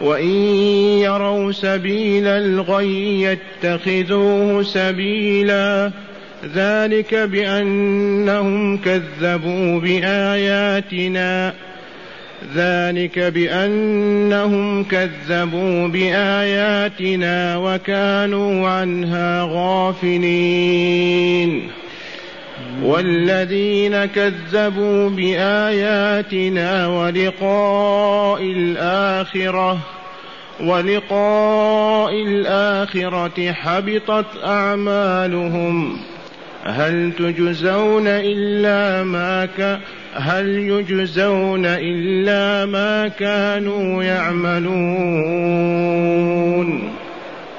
وإن يروا سبيل الغي يتخذوه سبيلا ذلك بأنهم كذبوا بآياتنا ذلك بأنهم كذبوا بآياتنا وكانوا عنها غافلين والذين كذبوا بآياتنا ولقاء الآخرة ولقاء الآخرة حبطت أعمالهم هل تجزون إلا ما ك هل يجزون إلا ما كانوا يعملون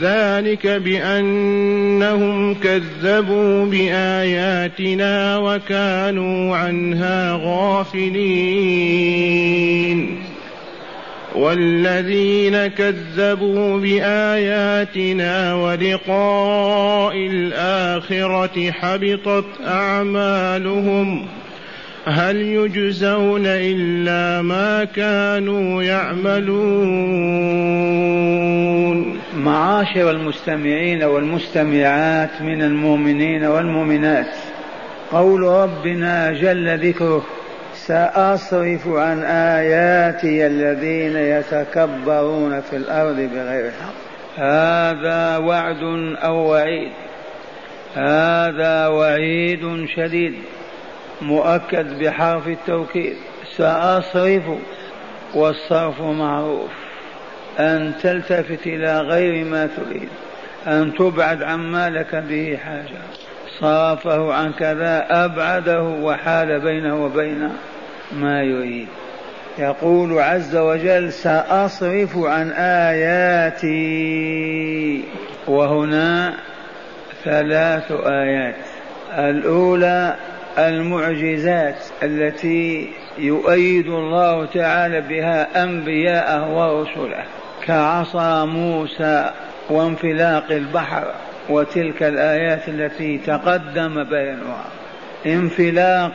ذلك بأنهم كذبوا بآياتنا وكانوا عنها غافلين. والذين كذبوا بآياتنا ولقاء الآخرة حبطت أعمالهم. هل يجزون إلا ما كانوا يعملون؟ معاشر المستمعين والمستمعات من المؤمنين والمؤمنات قول ربنا جل ذكره سأصرف عن آياتي الذين يتكبرون في الأرض بغير الحق هذا وعد أو وعيد؟ هذا وعيد شديد. مؤكد بحرف التوكيد. سأصرف والصرف معروف. أن تلتفت إلى غير ما تريد. أن تبعد عما لك به حاجة. صرفه عن كذا أبعده وحال بينه وبين ما يريد. يقول عز وجل سأصرف عن آياتي. وهنا ثلاث آيات. الأولى المعجزات التي يؤيد الله تعالى بها أنبياءه ورسله. كعصا موسى وانفلاق البحر وتلك الآيات التي تقدم بيانها. انفلاق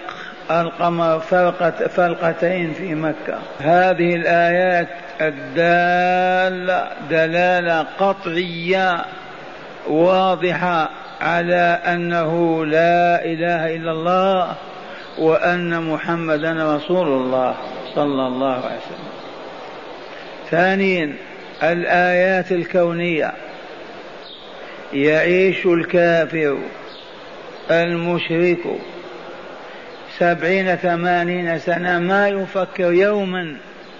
القمر فرقة فرقتين في مكة. هذه الآيات الدالة دلالة قطعية واضحة على أنه لا إله إلا الله وأن محمدا رسول الله صلى الله عليه وسلم. ثانيا الآيات الكونية. يعيش الكافر المشرك سبعين ثمانين سنة. ما يفكر يوما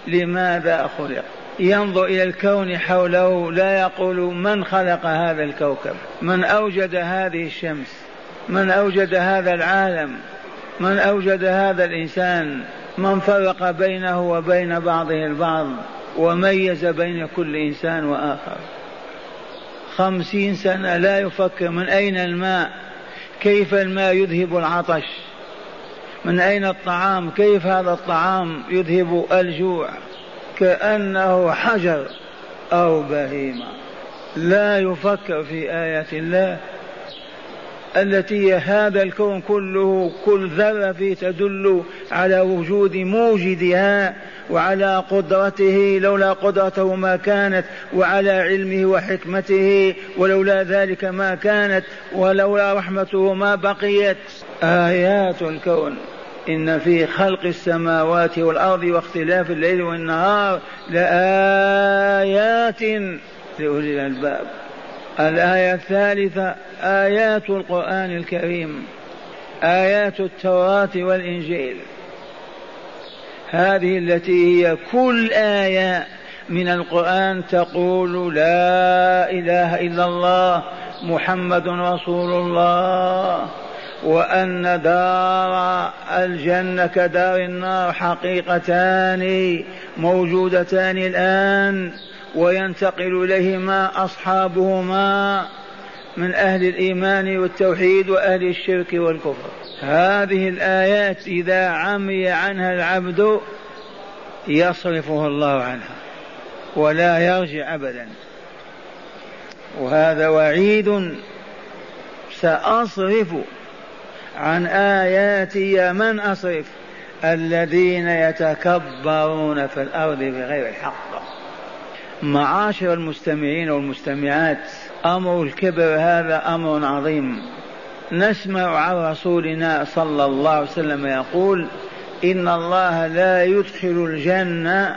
لماذا خلق؟ ينظر إلى الكون حوله لا يقول من خلق هذا الكوكب من أوجد هذه الشمس من أوجد هذا العالم من أوجد هذا الإنسان من فرق بينه وبين بعضه البعض وميز بين كل إنسان وآخر. خمسين سنة لا يفكر من أين الماء كيف الماء يذهب العطش من أين الطعام كيف هذا الطعام يذهب الجوع. كأنه حجر أو بهيمة. لا يفكر في آيات الله التي هذا الكون كله كل ذرة فيه تدل على وجود موجدها وعلى قدرته لولا قدرته ما كانت وعلى علمه وحكمته ولولا ذلك ما كانت ولولا رحمته ما بقيت. آيات الكون. إن في خلق السماوات والأرض واختلاف الليل والنهار آيات لأولي الألباب. الآية الثالثة آيات القرآن الكريم آيات التوراة والإنجيل. هذه التي هي كل آية من القرآن تقول لا إله إلا الله محمد رسول الله. وأن دار الجنة كدار النار حقيقتان موجودتان الآن وينتقل إليهما أصحابهما من أهل الإيمان والتوحيد وأهل الشرك والكفر. هذه الآيات إذا عمي عنها العبد يصرفه الله عنها ولا يرجع أبدا. وهذا وعيد سأصرف عن آياتي من أصرف؟ الذين يتكبرون في الأرض بغير الحق. معاشر المستمعين والمستمعات أمر الكبر هذا أمر عظيم. نسمع عن رسولنا صلى الله عليه وسلم يقول إن الله لا يدخل الجنة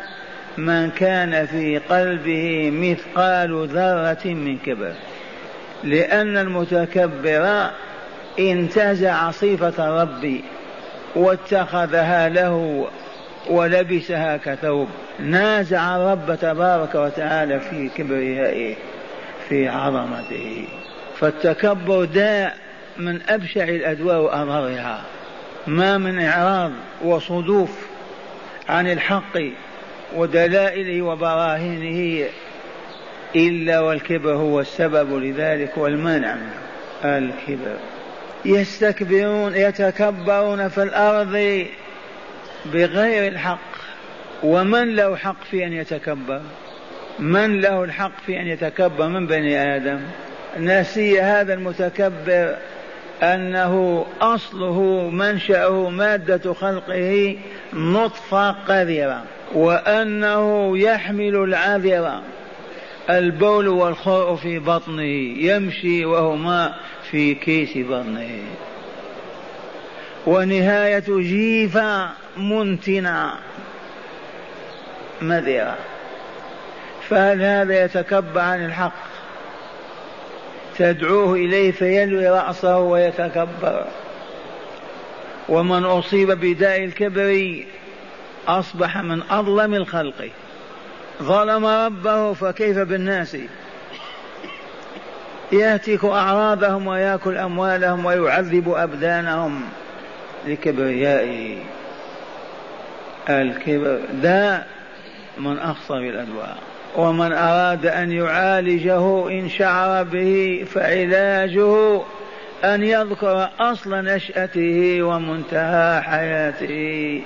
من كان في قلبه مثقال ذرة من كبر. لأن المتكبر انتزع صفة ربي واتخذها له ولبسها كثوب. نازع الرب تبارك وتعالى في كبريائه في عظمته. فالتكبر داء من أبشع الأدواء وأضرها ما من إعراض وصدوف عن الحق ودلائله وبراهينه إلا والكبر هو السبب لذلك والمانع منه الكبر. يستكبرون يتكبرون في الأرض بغير الحق. ومن له حق في أن يتكبر؟ من له الحق في أن يتكبر من بني آدم؟ نسي هذا المتكبر أنه أصله منشأه مادة خلقه نطفة قذرة وأنه يحمل العذرة. البول والخوء في بطنه يمشي وهما في كيس بطنه ونهاية جيفة منتنة مذرة فهل هذا يتكبر عن الحق؟ تدعوه إليه فيلوي رأسه ويتكبر. ومن أصيب بداء الكبر أصبح من أظلم الخلق. ظلم ربه فكيف بالناس؟ يهتك أعراضهم ويأكل أموالهم ويعذب أبدانهم لكبريائه الكبر. داء من أخصر الأدواء. ومن أراد أن يعالجه إن شعر به فعلاجه أن يذكر أصل نشأته ومنتهى حياته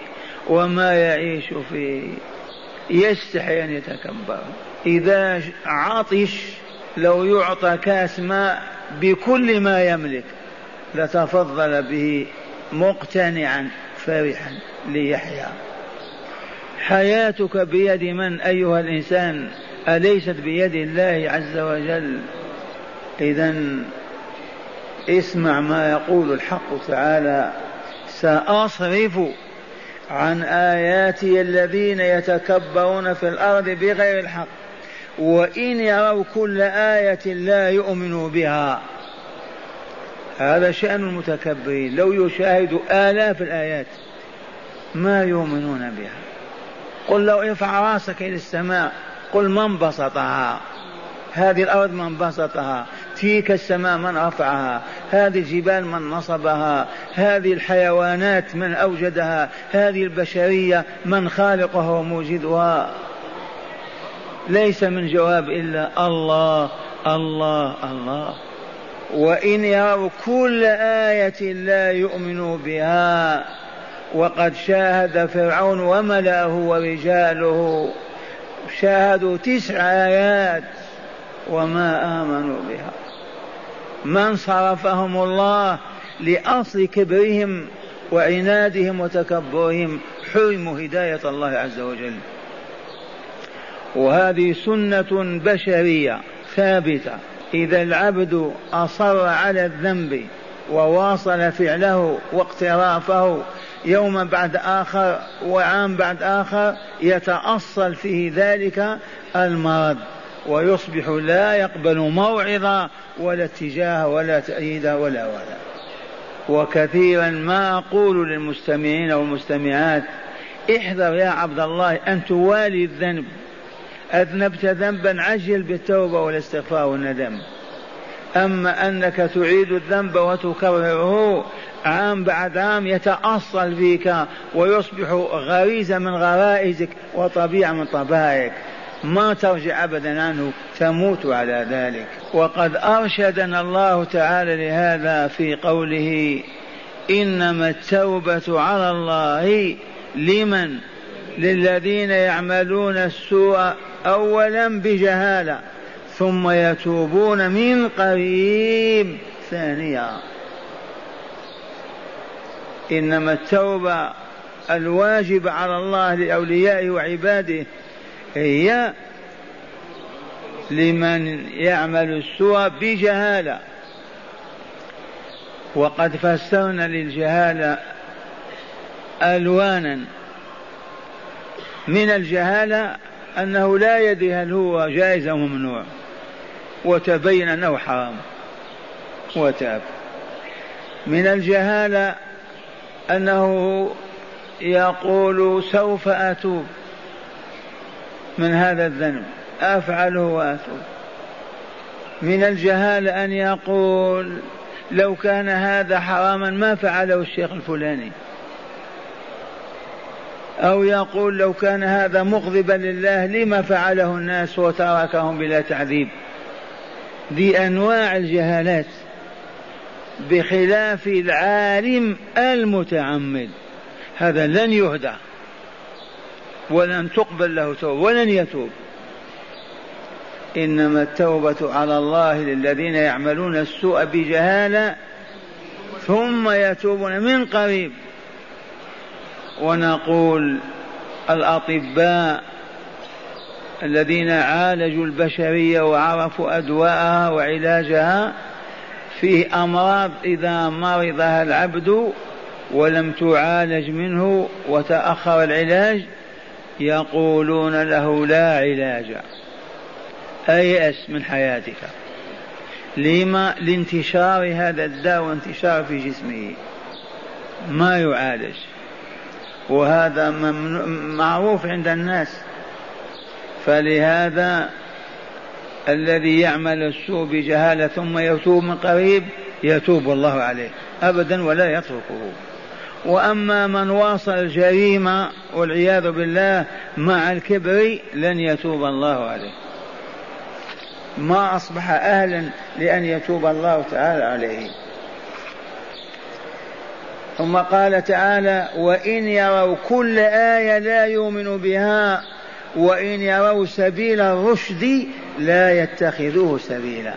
وما يعيش فيه. يستحي أن يتكبر. إذا عطش لو يعطى كاس ماء بكل ما يملك لتفضل به مقتنعا فرحا ليحيا. حياتك بيد من أيها الإنسان؟ أليست بيد الله عز وجل؟ إذا اسمع ما يقول الحق تعالى. سأصرف عن آياتي الذين يتكبرون في الأرض بغير الحق وإن يروا كل آية لا يؤمنوا بها. هذا شأن المتكبرين. لو يشاهدوا آلاف الآيات ما يؤمنون بها. قل لو ارفع رأسك إلى السماء قل من بسطها؟ هذه الأرض من بسطها. تلك السماء من رفعها هذه الجبال من نصبها هذه الحيوانات من أوجدها هذه البشرية من خالقها وموجدها. ليس من جواب إلا الله الله الله. وإن يروا كل آية لا يؤمنوا بها وقد شاهد فرعون وملأه ورجاله. شاهدوا تسع آيات وما آمنوا بها. من صرفهم الله لأصل كبرهم وعنادهم وتكبرهم حرموا هداية الله عز وجل. وهذه سنة بشرية ثابتة. إذا العبد أصر على الذنب وواصل فعله واقترافه يوما بعد آخر وعام بعد آخر يتأصل فيه ذلك المرض. ويصبح لا يقبل موعظة ولا اتجاه ولا تأييد ولا ولا. وكثيرا ما أقول للمستمعين والمستمعات احذر يا عبد الله أن توالي الذنب. أذنبت ذنبا عجل بالتوبة والاستغفار والندم. أما أنك تعيد الذنب وتكرره عام بعد عام يتأصل فيك ويصبح غريزة من غرائزك وطبيعة من طبائعك. ما ترجع أبدا عنه تموت على ذلك. وقد أرشدنا الله تعالى لهذا في قوله إنما التوبة على الله لمن؟ للذين يعملون السوء أولا بجهالة ثم يتوبون من قريب. ثانيا إنما التوبة الواجب على الله لأوليائه وعباده هي لمن يعمل السوء بجهالة. وقد فسرنا للجهالة ألوانا. من الجهالة أنه لا يدري هل هو جائز أو ممنوع. وتبين أنه حرام. وتاب. من الجهالة أنه يقول سوف أتوب. من هذا الذنب. أفعله وأتوب. من الجهالة أن يقول لو كان هذا حراما ما فعله الشيخ الفلاني. أو يقول لو كان هذا مغضبا لله لما فعله الناس وتركهم بلا تعذيب. دي أنواع الجهالات بخلاف العالم المتعمد. هذا لن يهدى. ولن تقبل له توبة ولن يتوب. إنما التوبة على الله للذين يعملون السوء بجهالة ثم يتوبون من قريب. ونقول الأطباء الذين عالجوا البشرية وعرفوا أدواءها وعلاجها فيه أمراض إذا مرضها العبد ولم تعالج منه وتأخر العلاج يقولون له لا علاج. أيأس من حياتك. لما لانتشار هذا الداء وانتشار في جسمه. ما يعالج. وهذا معروف عند الناس. فلهذا الذي يعمل السوء بجهالة ثم يتوب من قريب يتوب الله عليه. أبدا ولا يتركه. وأما من واصل الجريمة والعياذ بالله مع الكبر لن يتوب الله عليه. ما أصبح أهلا لأن يتوب الله تعالى عليه. ثم قال تعالى وإن يروا كل آية لا يؤمنوا بها وإن يروا سبيل الرشد لا يتخذوه سبيلا.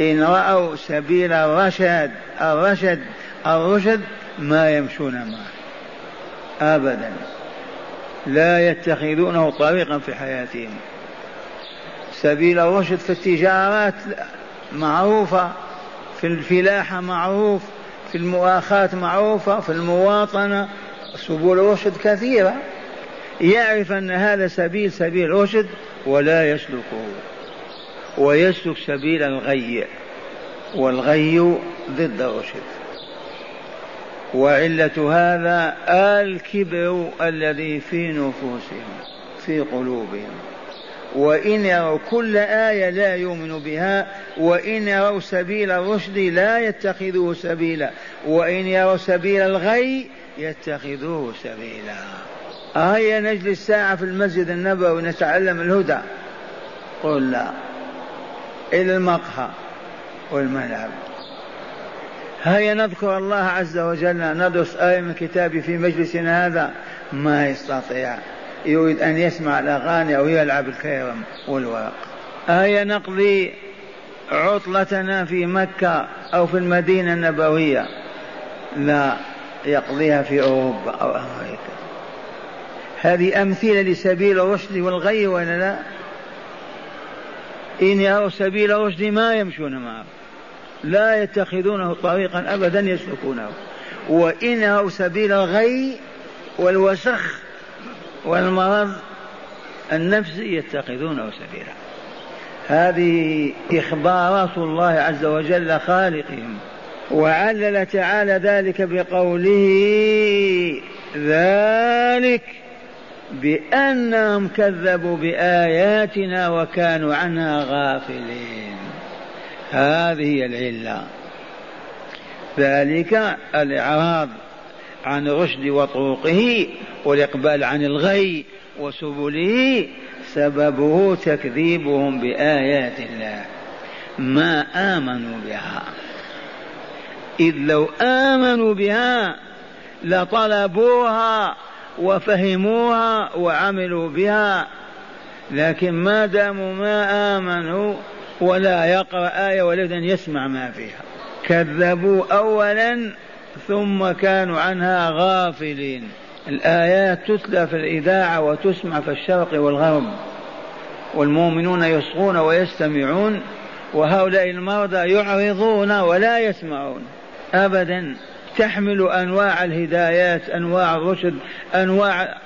إن رأوا سبيل الرشد الرشد الرشد ما يمشون معه. أبدا. لا يتخذونه طريقا في حياتهم. سبيل الرشد في التجارات معروفة في الفلاحة معروف في المؤاخاة معروفة في المواطنة. سبل الرشد كثيرة. يعرف أن هذا سبيل سبيل رشد ولا يسلكه. ويسلك سبيل الغي والغي ضد الرشد. وعلة هذا الكبر الذي في نفوسهم في قلوبهم. وإن يروا كل آية لا يؤمن بها وإن يروا سبيل الرشد لا يتخذوه سبيلا وإن يروا سبيل الغي يتخذوه سبيلا. هيا نجلس ساعة في المسجد النبوي نتعلم الهدى؟ قل لا. إلى المقهى والملعب هيا نذكر الله عز وجل ندرس آية من كتابه في مجلسنا هذا. ما يستطيع. يريد أن يسمع الأغاني أو يلعب الكيرم والورق. هيا نقضي عطلتنا في مكة أو في المدينة النبوية. لا يقضيها في أوروبا أو أمريكا. هذه أمثلة لسبيل الرشد والغي ولا لا؟ إن يروا سبيل الرشد ما يمشون معه. لا يتخذونه طريقا أبدا يسلكونه. وإنه سبيل الغي والوسخ والمرض النفسي يتخذونه سبيلا. هذه إخبارات الله عز وجل خالقهم وعلل تعالى ذلك بقوله ذلك بأنهم كذبوا بآياتنا وكانوا عنها غافلين. هذه هي العلة. ذلك الإعراض عن الرشد وطرقه والإقبال عن الغي وسبله سببه تكذيبهم بآيات الله. ما آمنوا بها. إذ لو آمنوا بها لطلبوها وفهموها وعملوا بها. لكن ما داموا ما آمنوا ولا يقرأ آية ولا يسمع ما فيها. كذبوا أولا ثم كانوا عنها غافلين. الآيات تتلى في الإذاعة وتسمع في الشرق والغرب. والمؤمنون يصغون ويستمعون وهؤلاء المرضى يعرضون ولا يسمعون. أبدا تحمل أنواع الهدايات أنواع الرشد أنواع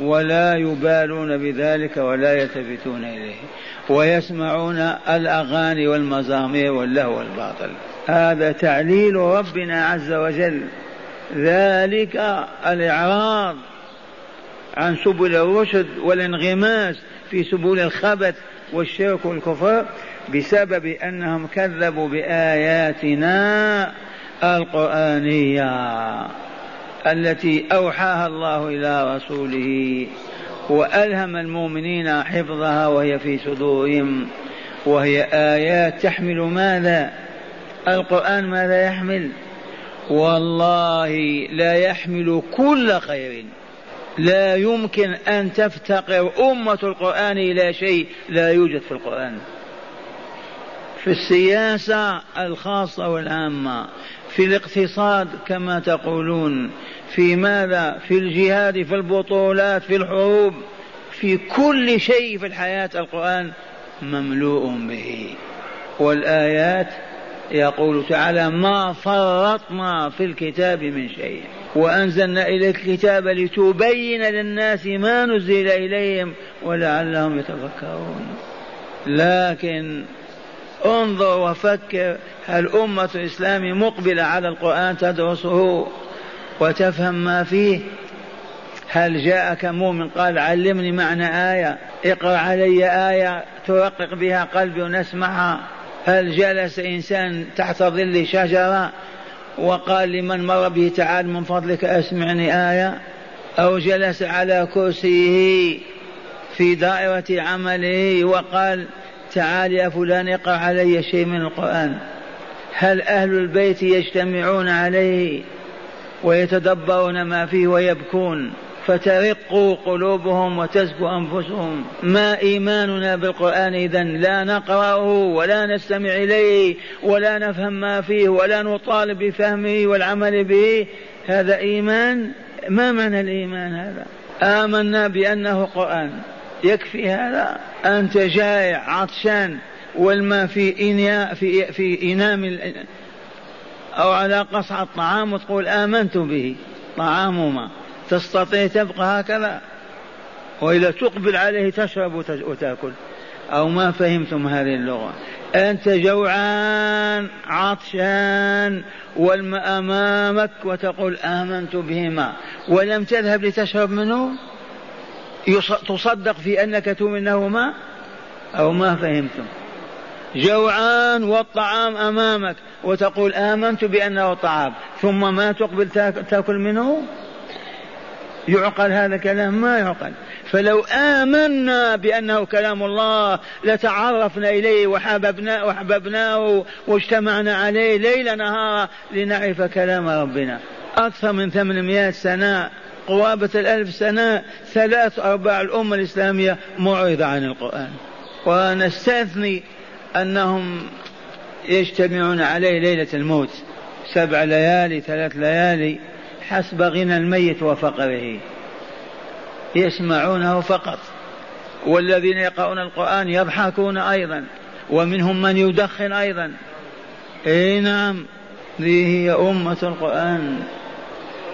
ولا يبالون بذلك ولا يلتفتون إليه. ويسمعون الأغاني والمزامير واللهو والباطل. هذا تعليل ربنا عز وجل. ذلك الإعراض عن سبل الرشد والانغماس في سبل الخبث والشرك والكفر بسبب أنهم كذبوا بآياتنا القرآنية. التي أوحاها الله إلى رسوله وألهم المؤمنين حفظها وهي في صدورهم وهي آيات تحمل ماذا؟ القرآن ماذا يحمل؟ والله لا يحمل كل خير. لا يمكن أن تفتقر أمة القرآن إلى شيء لا يوجد في القرآن. في السياسة الخاصة والعامة في الاقتصاد كما تقولون في ماذا؟ في الجهاد في البطولات في الحروب في كل شيء في الحياة. القرآن مملوء به. والآيات يقول تعالى ما فرطنا في الكتاب من شيء وأنزلنا إليك الكتاب لتبين للناس ما نزل إليهم ولعلهم يتفكرون لكن انظر وفكر هل أمة الإسلام مقبلة على القرآن تدرسه وتفهم ما فيه؟ هل جاءك مؤمن قال علمني معنى آية اقرأ علي آية ترقق بها قلبي ونسمعها؟ هل جلس إنسان تحت ظل شجرة وقال لمن مر به تعال من فضلك أسمعني آية؟ أو جلس على كرسيه في دائرة عمله وقال تعال يا فلان اقرأ علي شيء من القرآن. هل أهل البيت يجتمعون عليه ويتدبرون ما فيه ويبكون؟ فترق قلوبهم وتزكو أنفسهم. ما إيماننا بالقرآن إذا لا نقرأه ولا نستمع إليه ولا نفهم ما فيه ولا نطالب بفهمه والعمل به. هذا إيمان؟ ما معنى الإيمان هذا؟ آمنا بأنه قرآن. يكفي هذا أنت جائع عطشان والماء في إناء في في إناء أو على قصعة طعام وتقول آمنت به طعام ما تستطيع تبقى هكذا؟ وإذا تقبل عليه تشرب وتأكل. أو ما فهمتم هذه اللغة. أنت جوعان عطشان والماء أمامك وتقول آمنت بهما. ولم تذهب لتشرب منه؟ تصدق في أنك تؤمن ماء أو ما فهمتم. جوعان والطعام أمامك وتقول آمنت بأنه طعام ثم ما تقبل تأكل منه؟ يعقل هذا الكلام ما يعقل. فلو آمنا بأنه كلام الله لتعرفنا إليه وحببنا وحببناه واجتمعنا عليه ليل نهار لنعرف كلام ربنا. أكثر من 800 سنة قرابة الألف سنة ثلاث أرباع الأمة الإسلامية معرضة عن القرآن. ونستثني أنهم يجتمعون عليه ليلة الموت سبع ليالي ثلاث ليالي حسب غنى الميت وفقره. يسمعونه فقط. والذين يقرؤون القرآن يضحكون أيضا ومنهم من يدخن أيضا. إي نعم هذه هي أمة القرآن.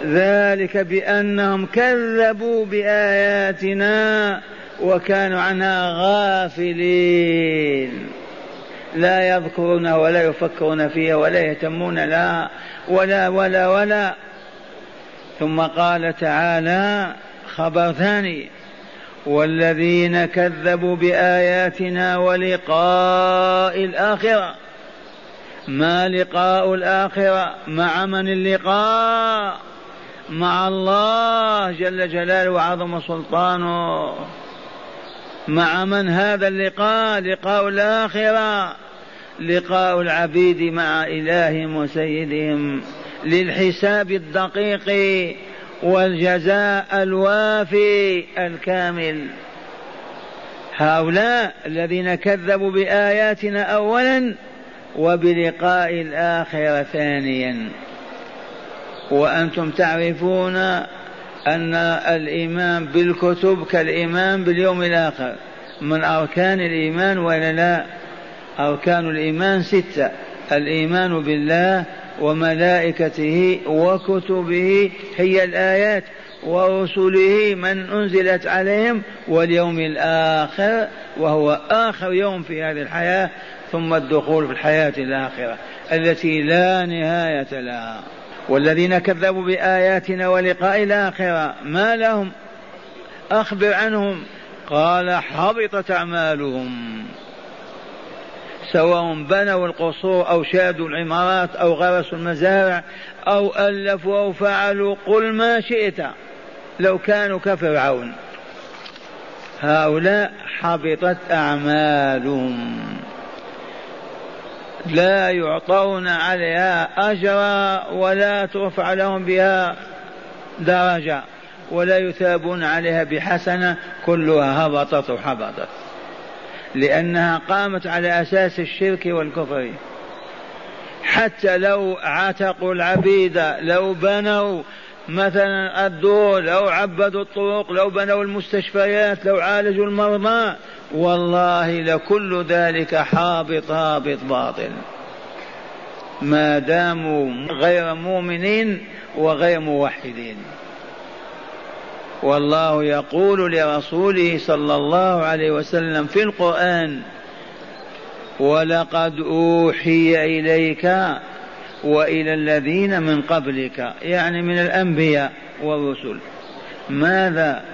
ذلك بأنهم كذبوا بآياتنا وكانوا عنها غافلين. لا يذكرون ولا يفكرون فيها ولا يهتمون لها ولا ولا ولا. ثم قال تعالى خبر ثاني. والذين كذبوا بآياتنا ولقاء الآخرة. ما لقاء الآخرة مع من اللقاء؟ مع الله جل جلاله وعظم سلطانه. مع من هذا اللقاء؟ لقاء الآخرة. لقاء العبيد مع إلههم وسيدهم. للحساب الدقيق والجزاء الوافي الكامل. هؤلاء الذين كذبوا بآياتنا أولا وبلقاء الآخرة ثانيا. وأنتم تعرفون أن الإيمان بالكتب كالإيمان باليوم الآخر. من أركان الإيمان ولا لا؟ أركان الإيمان ستة. الإيمان بالله وملائكته وكتبه هي الآيات ورسله من أنزلت عليهم واليوم الآخر وهو آخر يوم في هذه الحياة ثم الدخول في الحياة الآخرة التي لا نهاية لها. والذين كذبوا بآياتنا ولقاء الآخرة ما لهم؟ أخبر عنهم. قال حبطت أعمالهم. سواء بنوا القصور أو شادوا العمارات أو غرسوا المزارع أو ألفوا أو فعلوا قل ما شئت لو كانوا كفرعون. هؤلاء حبطت أعمالهم. لا يعطون عليها أجرا ولا ترفع لهم بها درجة ولا يثابون عليها بحسنة كلها هبطت وحبطت. لأنها قامت على أساس الشرك والكفر. حتى لو عتقوا العبيد لو بنوا مثلا الدور لو عبدوا الطرق لو بنوا المستشفيات لو عالجوا المرضى والله لكل ذلك حابط هابط باطل. ما داموا غير مؤمنين وغير موحدين. والله يقول لرسوله صلى الله عليه وسلم في القرآن ولقد أوحي إليك وإلى الذين من قبلك يعني من الأنبياء والرسل. ماذا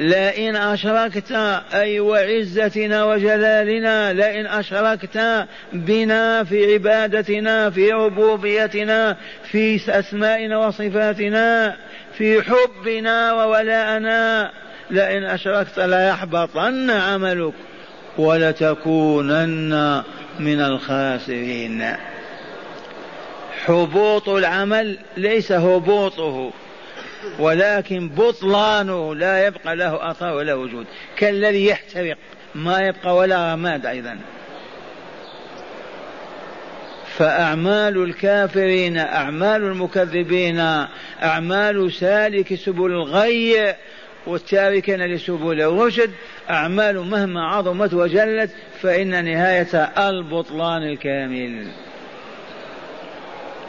لئن أشركت أي وعزتنا وجلالنا لئن أشركت بنا في عبادتنا في ربوبيتنا في أسمائنا وصفاتنا في حبنا وولاءنا لئن أشركت ليحبطن عملك ولتكونن من الخاسرين. حبوط العمل ليس هبوطه. ولكن بطلانه لا يبقى له اثر ولا وجود. كالذي يحترق ما يبقى ولا رماد أيضا. فأعمال الكافرين أعمال المكذبين أعمال سالك سبل الغي والتاركين لسبل الرشد أعمال مهما عظمت وجلت فإن نهاية البطلان الكامل.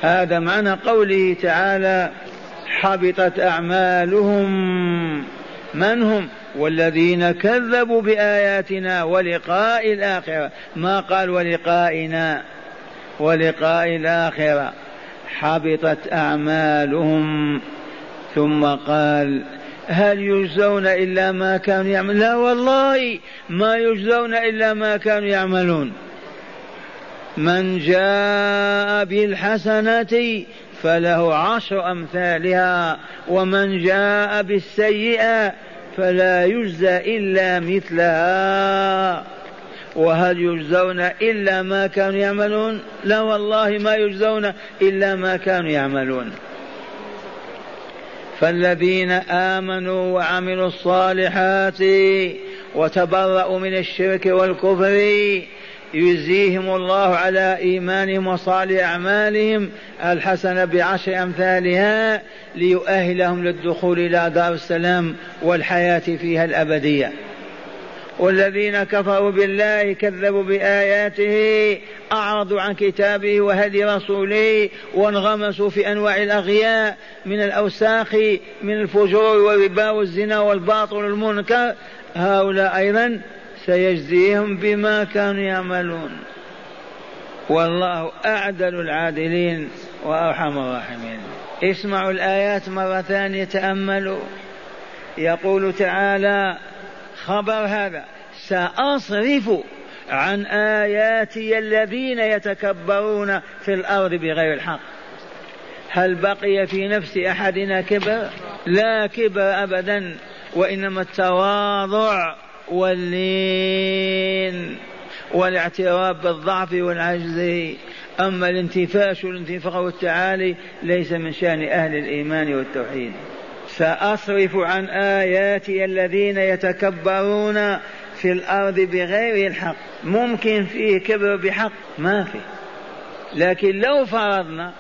هذا معنى قوله تعالى حبطت أعمالهم. من هم؟ والذين كذبوا بآياتنا ولقاء الآخرة. ما قال ولقائنا؟ ولقاء الآخرة. حبطت أعمالهم. ثم قال هل يجزون إلا ما كانوا يعملون؟ لا والله ما يجزون إلا ما كانوا يعملون. من جاء بالحسنة فله عشر أمثالها ومن جاء بالسيئة فلا يجزى إلا مثلها. وهل يجزون إلا ما كانوا يعملون؟ لا والله ما يجزون إلا ما كانوا يعملون. فالذين آمنوا وعملوا الصالحات وتبرأوا من الشرك والكفر يجزيهم الله على إيمانهم وصالح أعمالهم. الحسنة بعشر أمثالها ليؤهلهم للدخول إلى دار السلام والحياة فيها الأبدية. والذين كفروا بالله كذبوا بآياته أعرضوا عن كتابه وهدي رسوله وانغمسوا في أنواع الأغياء من الأوساخ من الفجور والربا والزنا والباطل والمنكر. هؤلاء أيضا سيجزيهم بما كانوا يعملون. والله أعدل العادلين وأرحم الراحمين. اسمعوا الآيات مرة ثانية تأملوا. يقول تعالى خبر هذا سأصرف عن آياتي الذين يتكبرون في الأرض بغير الحق. هل بقي في نفس أحدنا كبر؟ لا كبر أبدا وإنما التواضع واللين والاعتراف بالضعف والعجز. أما الانتفاش والانتفاخ والتعالي ليس من شأن أهل الإيمان والتوحيد. سأصرف عن آياتي الذين يتكبرون في الأرض بغير الحق. ممكن فيه كبر بحق؟ ما فيه لكن لو فرضنا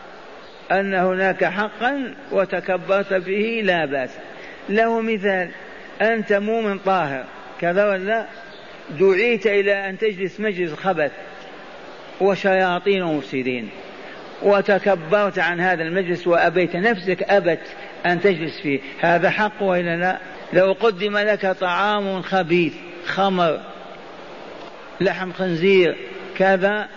أن هناك حقا وتكبرت به لا بأس. له مثال. أنت مؤمن طاهر. كذا ولا؟ دعيت إلى أن تجلس مجلس خبث. وشياطين ومفسدين. وتكبرت عن هذا المجلس وأبيت نفسك أبت أن تجلس فيه. هذا حق وإلا لا؟ لو قدم لك طعام خبيث خمر لحم خنزير كذا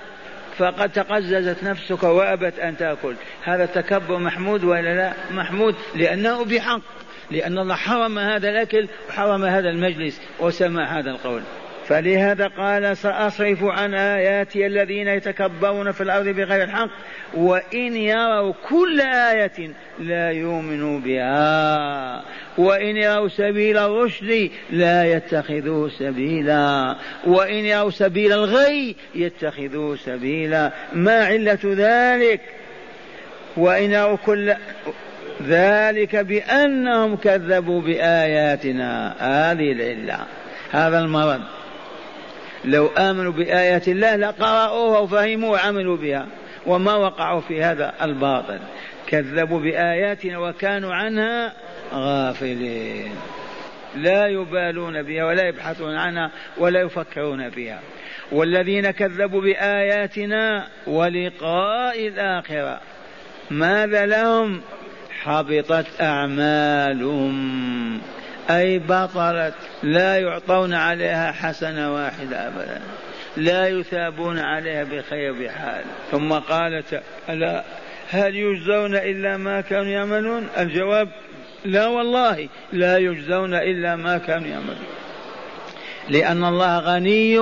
فقد تقززت نفسك وأبت أن تأكل. هذا التكبر محمود وإلا لا؟ محمود لأنه بحق. لأن الله حرم هذا الأكل وحرم هذا المجلس وسمع هذا القول. فلهذا قال سأصرف عن آياتي الذين يتكبرون في الأرض بغير الحق وإن يروا كل آية لا يؤمنوا بها وإن يروا سبيل الرشد لا يتخذوه سبيلا وإن يروا سبيل الغي يتخذوه سبيلا. ما علة ذلك؟ وإن يروا كل ذلك بأنهم كذبوا بآياتنا. هذه العلة هذا المرض. لو آمنوا بآيات الله لقرأوها وفهموا وعملوا بها وما وقعوا في هذا الباطل. كذبوا بآياتنا وكانوا عنها غافلين. لا يبالون بها ولا يبحثون عنها ولا يفكرون بها. والذين كذبوا بآياتنا ولقاء الآخرة ماذا لهم؟ حبطت أعمالهم. أي بطلت. لا يعطون عليها حسنة واحدة أبدا. لا يثابون عليها بخير بحال. ثم قالت ألا هل يجزون إلا ما كانوا يعملون؟ الجواب لا والله لا يجزون إلا ما كانوا يعملون. لأن الله غني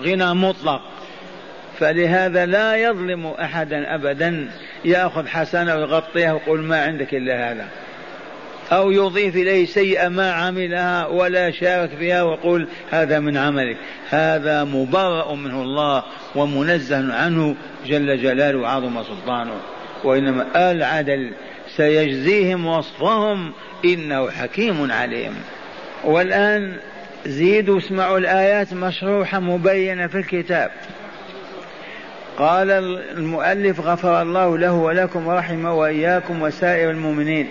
غنى مطلق. فلهذا لا يظلم أحدا أبدا. يأخذ حسنة ويغطيها ويقول ما عندك إلا هذا. أو يضيف إليه سيئة ما عملها ولا شارك فيها ويقول هذا من عملك. هذا مبرأ منه الله ومنزه عنه جل جلاله وعظم سلطانه. وإنما العدل سيجزيهم وصفهم إنه حكيم عليم. والآن زيدوا اسمعوا الآيات مشروحة مبينة في الكتاب. قال المؤلف غفر الله له ولكم ورحمه وإياكم وسائر المؤمنين.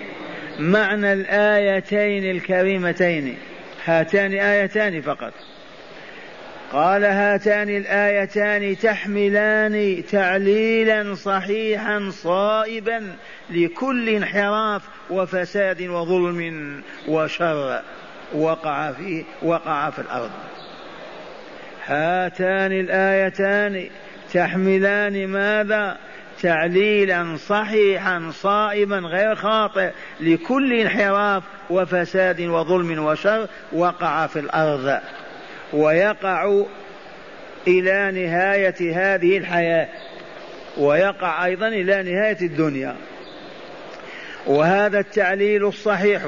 معنى الآيتين الكريمتين هاتان آيتان فقط. قال هاتان الآيتان تحملان تعليلا صحيحا صائبا لكل انحراف وفساد وظلم وشر وقع في وقع في الأرض. هاتان الآيتان تحملان ماذا؟ تعليلا صحيحا صائبا غير خاطئ لكل انحراف وفساد وظلم وشر وقع في الأرض. ويقع إلى نهاية هذه الحياة. ويقع أيضا إلى نهاية الدنيا. وهذا التعليل الصحيح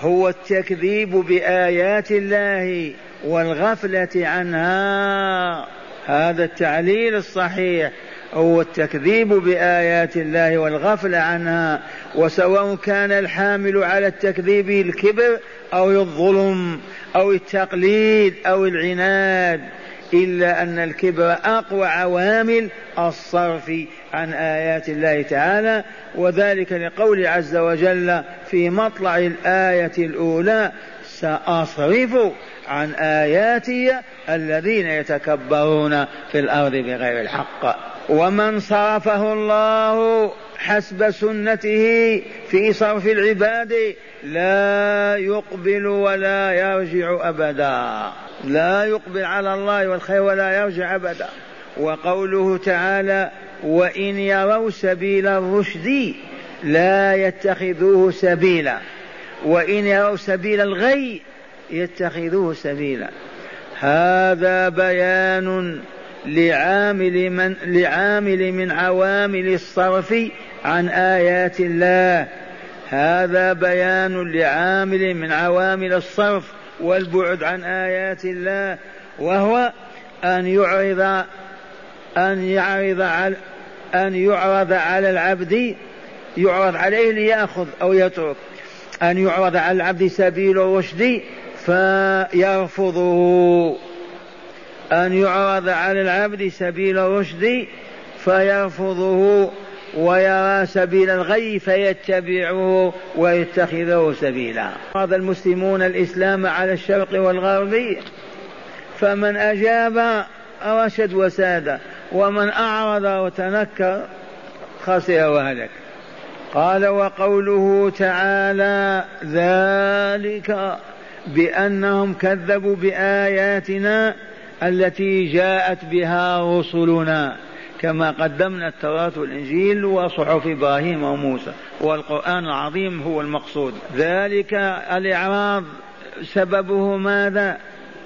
هو التكذيب بآيات الله والغفلة عنها. هذا التعليل الصحيح هو التكذيب بآيات الله والغفلة عنها وسواء كان الحامل على التكذيب الكبر أو الظلم أو التقليد أو العناد إلا أن الكبر أقوى عوامل الصرف عن آيات الله تعالى وذلك لقول عز وجل في مطلع الآية الأولى سأصرف عن آياتي الذين يتكبرون في الأرض بغير الحق. ومن صرفه الله حسب سنته في صرف العباد لا يقبل ولا يرجع أبدا. لا يقبل على الله والخير ولا يرجع أبدا. وقوله تعالى وإن يروا سبيل الرشد لا يتخذوه سبيلا. وإن يروا سبيل الغي يتخذوه سبيلا. هذا بيان لعامل من لعامل من عوامل الصرف عن آيات الله. هذا بيان لعامل من عوامل الصرف والبعد عن آيات الله وهو أن يعرض أن يعرض على أن يعرض على العبد يعرض عليه ليأخذ أو يترك. أن يعرض على العبد سبيل الرشد فيرفضه أن يعرض على العبد سبيل الرشد فيرفضه ويرى سبيل الغي فيتبعه ويتخذه سبيلا. هذا المسلمون الإسلام على الشرق والغرب فمن أجاب رشد وساد ومن أعرض وتنكر خسر وهلك. قال وقوله تعالى ذلك بأنهم كذبوا بآياتنا التي جاءت بها رسلنا كما قدمنا التوراة والإنجيل وصحف إبراهيم وموسى والقرآن العظيم هو المقصود. ذلك الإعراض سببه ماذا؟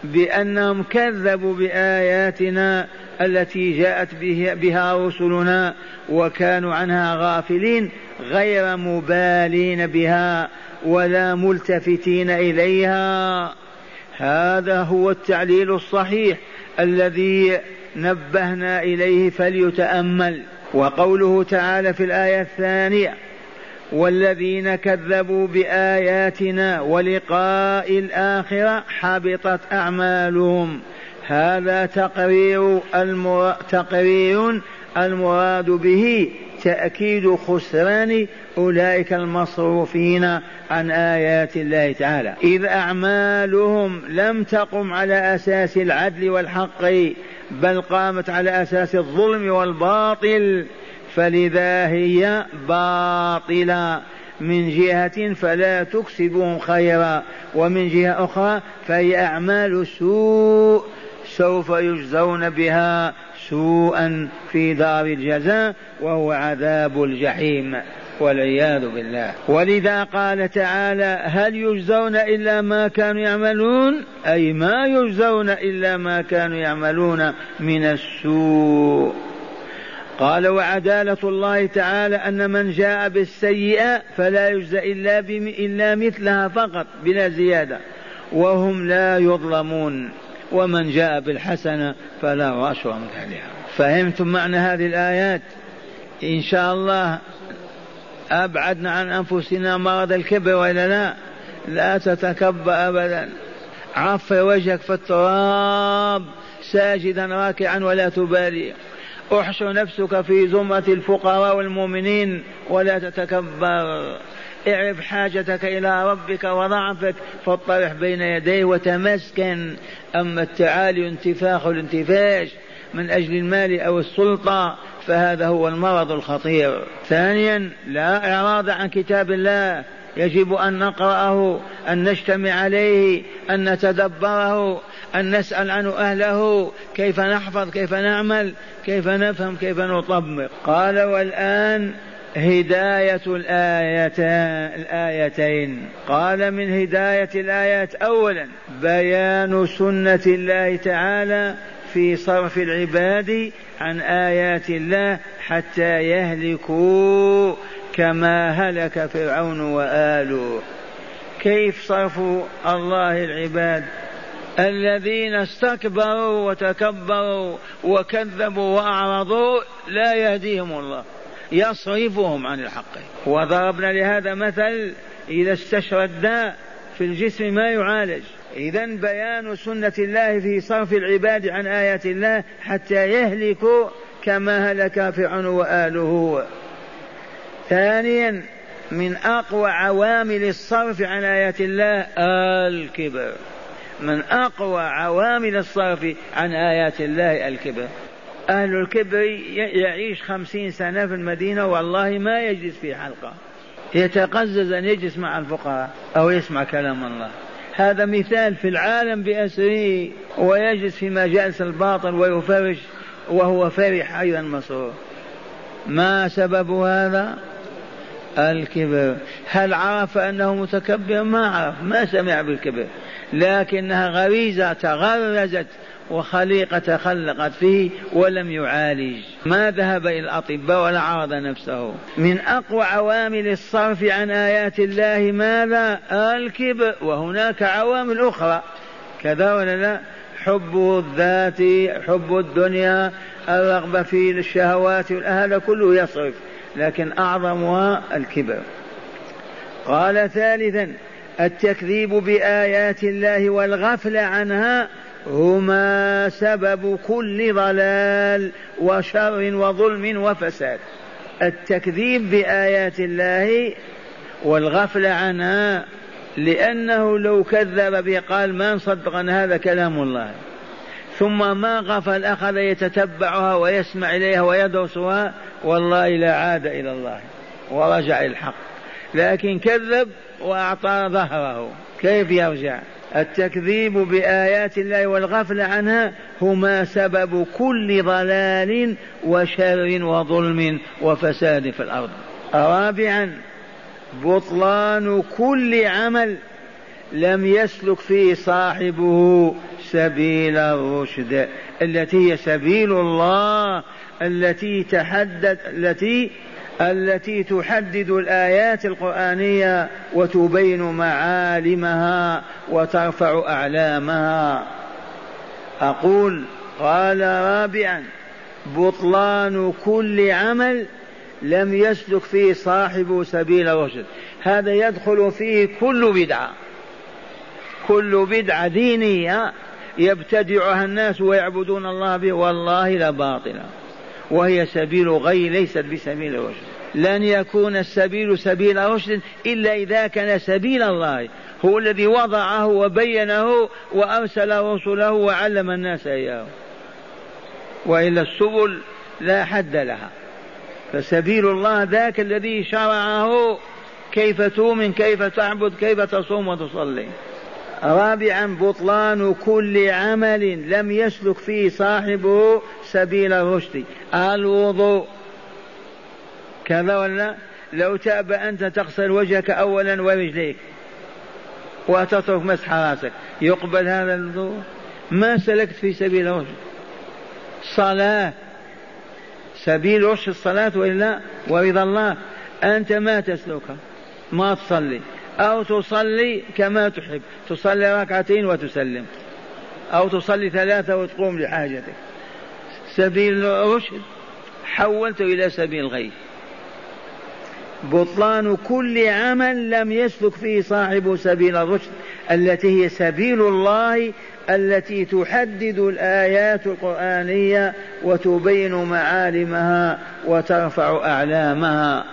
بأنهم كذبوا بآياتنا التي جاءت بها رسلنا وكانوا عنها غافلين غير مبالين بها. ولا ملتفتين إليها. هذا هو التعليل الصحيح الذي نبهنا إليه فليتأمل. وقوله تعالى في الآية الثانية والذين كذبوا بآياتنا ولقاء الآخرة حبطت أعمالهم. هذا تقرير المر... تقرير المراد به تأكيد خسران أولئك المصروفين عن آيات الله تعالى. إذ أعمالهم لم تقم على أساس العدل والحق بل قامت على أساس الظلم والباطل. فلذا هي باطلة. من جهة فلا تكسبهم خيرا ومن جهة أخرى فهي أعمال سوء سوف يجزون بها سوءا في دار الجزاء وهو عذاب الجحيم والعياذ بالله. ولذا قال تعالى هل يجزون إلا ما كانوا يعملون؟ أي ما يجزون إلا ما كانوا يعملون من السوء. قال وعدالة الله تعالى أن من جاء بالسيئة فلا يجزى إلا, إلا مثلها فقط بلا زيادة. وهم لا يظلمون. ومن جاء بالحسنة فلا أشر مثلها فهمتم معنى هذه الآيات؟ إن شاء الله أبعدنا عن أنفسنا مرض الكبر وإلا لا؟ لا تتكبر أبدا. عفر وجهك في التراب ساجدا راكعا ولا تبالي. احشر نفسك في زمرة الفقراء والمؤمنين ولا تتكبر. اعرف حاجتك إلى ربك وضعفك فاطرح بين يديه وتمسكن. أما التعالي انتفاخ الانتفاش من أجل المال أو السلطة فهذا هو المرض الخطير. ثانيا لا إعراض عن كتاب الله. يجب أن نقرأه أن نجتمع عليه أن نتدبره أن نسأل عنه أهله. كيف نحفظ؟ كيف نعمل؟ كيف نفهم؟ كيف نطبق؟ قال والآن هداية الآيتين الآيتين. قال من هداية الآيات أولا بيان سنة الله تعالى في صرف العباد عن آيات الله حتى يهلكوا كما هلك فرعون وآله. كيف صرف الله العباد؟ الذين استكبروا وتكبروا وكذبوا وأعرضوا لا يهديهم الله. يصرفهم عن الحق. وضربنا لهذا مثل إذا استشرى الداء في الجسم ما يعالج. إذا بيان سنة الله في صرف العباد عن آيات الله حتى يهلكوا كما هلك فرعون وآله. ثانيا من أقوى عوامل الصرف عن آيات الله الكبر. من أقوى عوامل الصرف عن آيات الله الكبر. أهل الكبر يعيش خمسين سنة في المدينة والله ما يجلس في حلقة. يتقزز أن يجلس مع الفقراء أو يسمع كلام الله. هذا مثال في العالم بأسره ويجلس في مجالس الباطل ويفرش وهو فرح أيضا مسرور ما سبب هذا؟ الكبر. هل عرف أنه متكبر؟ ما عرف. ما سمع بالكبر. لكنها غريزة تغرزت وخليقة تخلقت فيه ولم يعالج. ما ذهب إلى الأطباء ولا عرض نفسه. من أقوى عوامل الصرف عن آيات الله ماذا؟ الكبر. وهناك عوامل أخرى. كذا ولا لا؟ حب الذات حب الدنيا الرغبة في الشهوات هذا كله يصرف. لكن أعظمها الكبر. قال ثالثا التكذيب بآيات الله والغفلة عنها هما سبب كل ضلال وشر وظلم وفساد. التكذيب بآيات الله والغفلة عنها لأنه لو كذب به قال ما نصدق أن هذا كلام الله. ثم ما غفل أخذ يتتبعها ويسمع إليها ويدرسها والله لا عاد إلى الله ورجع الحق. لكن كذب وأعطى ظهره. كيف يرجع؟ التكذيب بآيات الله والغفل عنها هما سبب كل ضلال وشر وظلم وفساد في الأرض. رابعا بطلان كل عمل لم يسلك فيه صاحبه سبيل الرشد التي هي سبيل الله التي تحدد التي التي تحدد الآيات القرآنية وتبين معالمها وترفع أعلامها. أقول قال رابعا بطلان كل عمل لم يسلك فيه صاحب سبيل الرشد. هذا يدخل فيه كل بدعة. كل بدعة دينية يبتدعها الناس ويعبدون الله به والله لباطلة وهي سبيل غي ليست بسبيل رشد لن يكون السبيل سبيل رشد إلا إذا كان سبيل الله هو الذي وضعه وبينه وأرسل رسله وعلم الناس إياه. وإلا السبل لا حد لها. فسبيل الله ذاك الذي شرعه كيف تؤمن كيف تعبد كيف تصوم وتصلي. رابعا بطلان كل عمل لم يسلك فيه صاحبه سبيل الرشد. الوضوء. كذا ولا؟ لو تاب أنت تغسل وجهك أولا ورجليك وتترك مسح رأسك يقبل هذا الوضوء؟ ما سلكت في سبيل الرشد. صلاة. سبيل رشد الصلاة وإلا؟ ورضا الله. أنت ما تسلكها. ما تصلي. أو تصلي كما تحب. تصلي ركعتين وتسلم. أو تصلي ثلاثة وتقوم لحاجتك. سبيل الرشد حولت إلى سبيل الغي بطلان كل عمل لم يسلك فيه صاحب سبيل الرشد التي هي سبيل الله التي تحدد الآيات القرآنية وتبين معالمها وترفع أعلامها.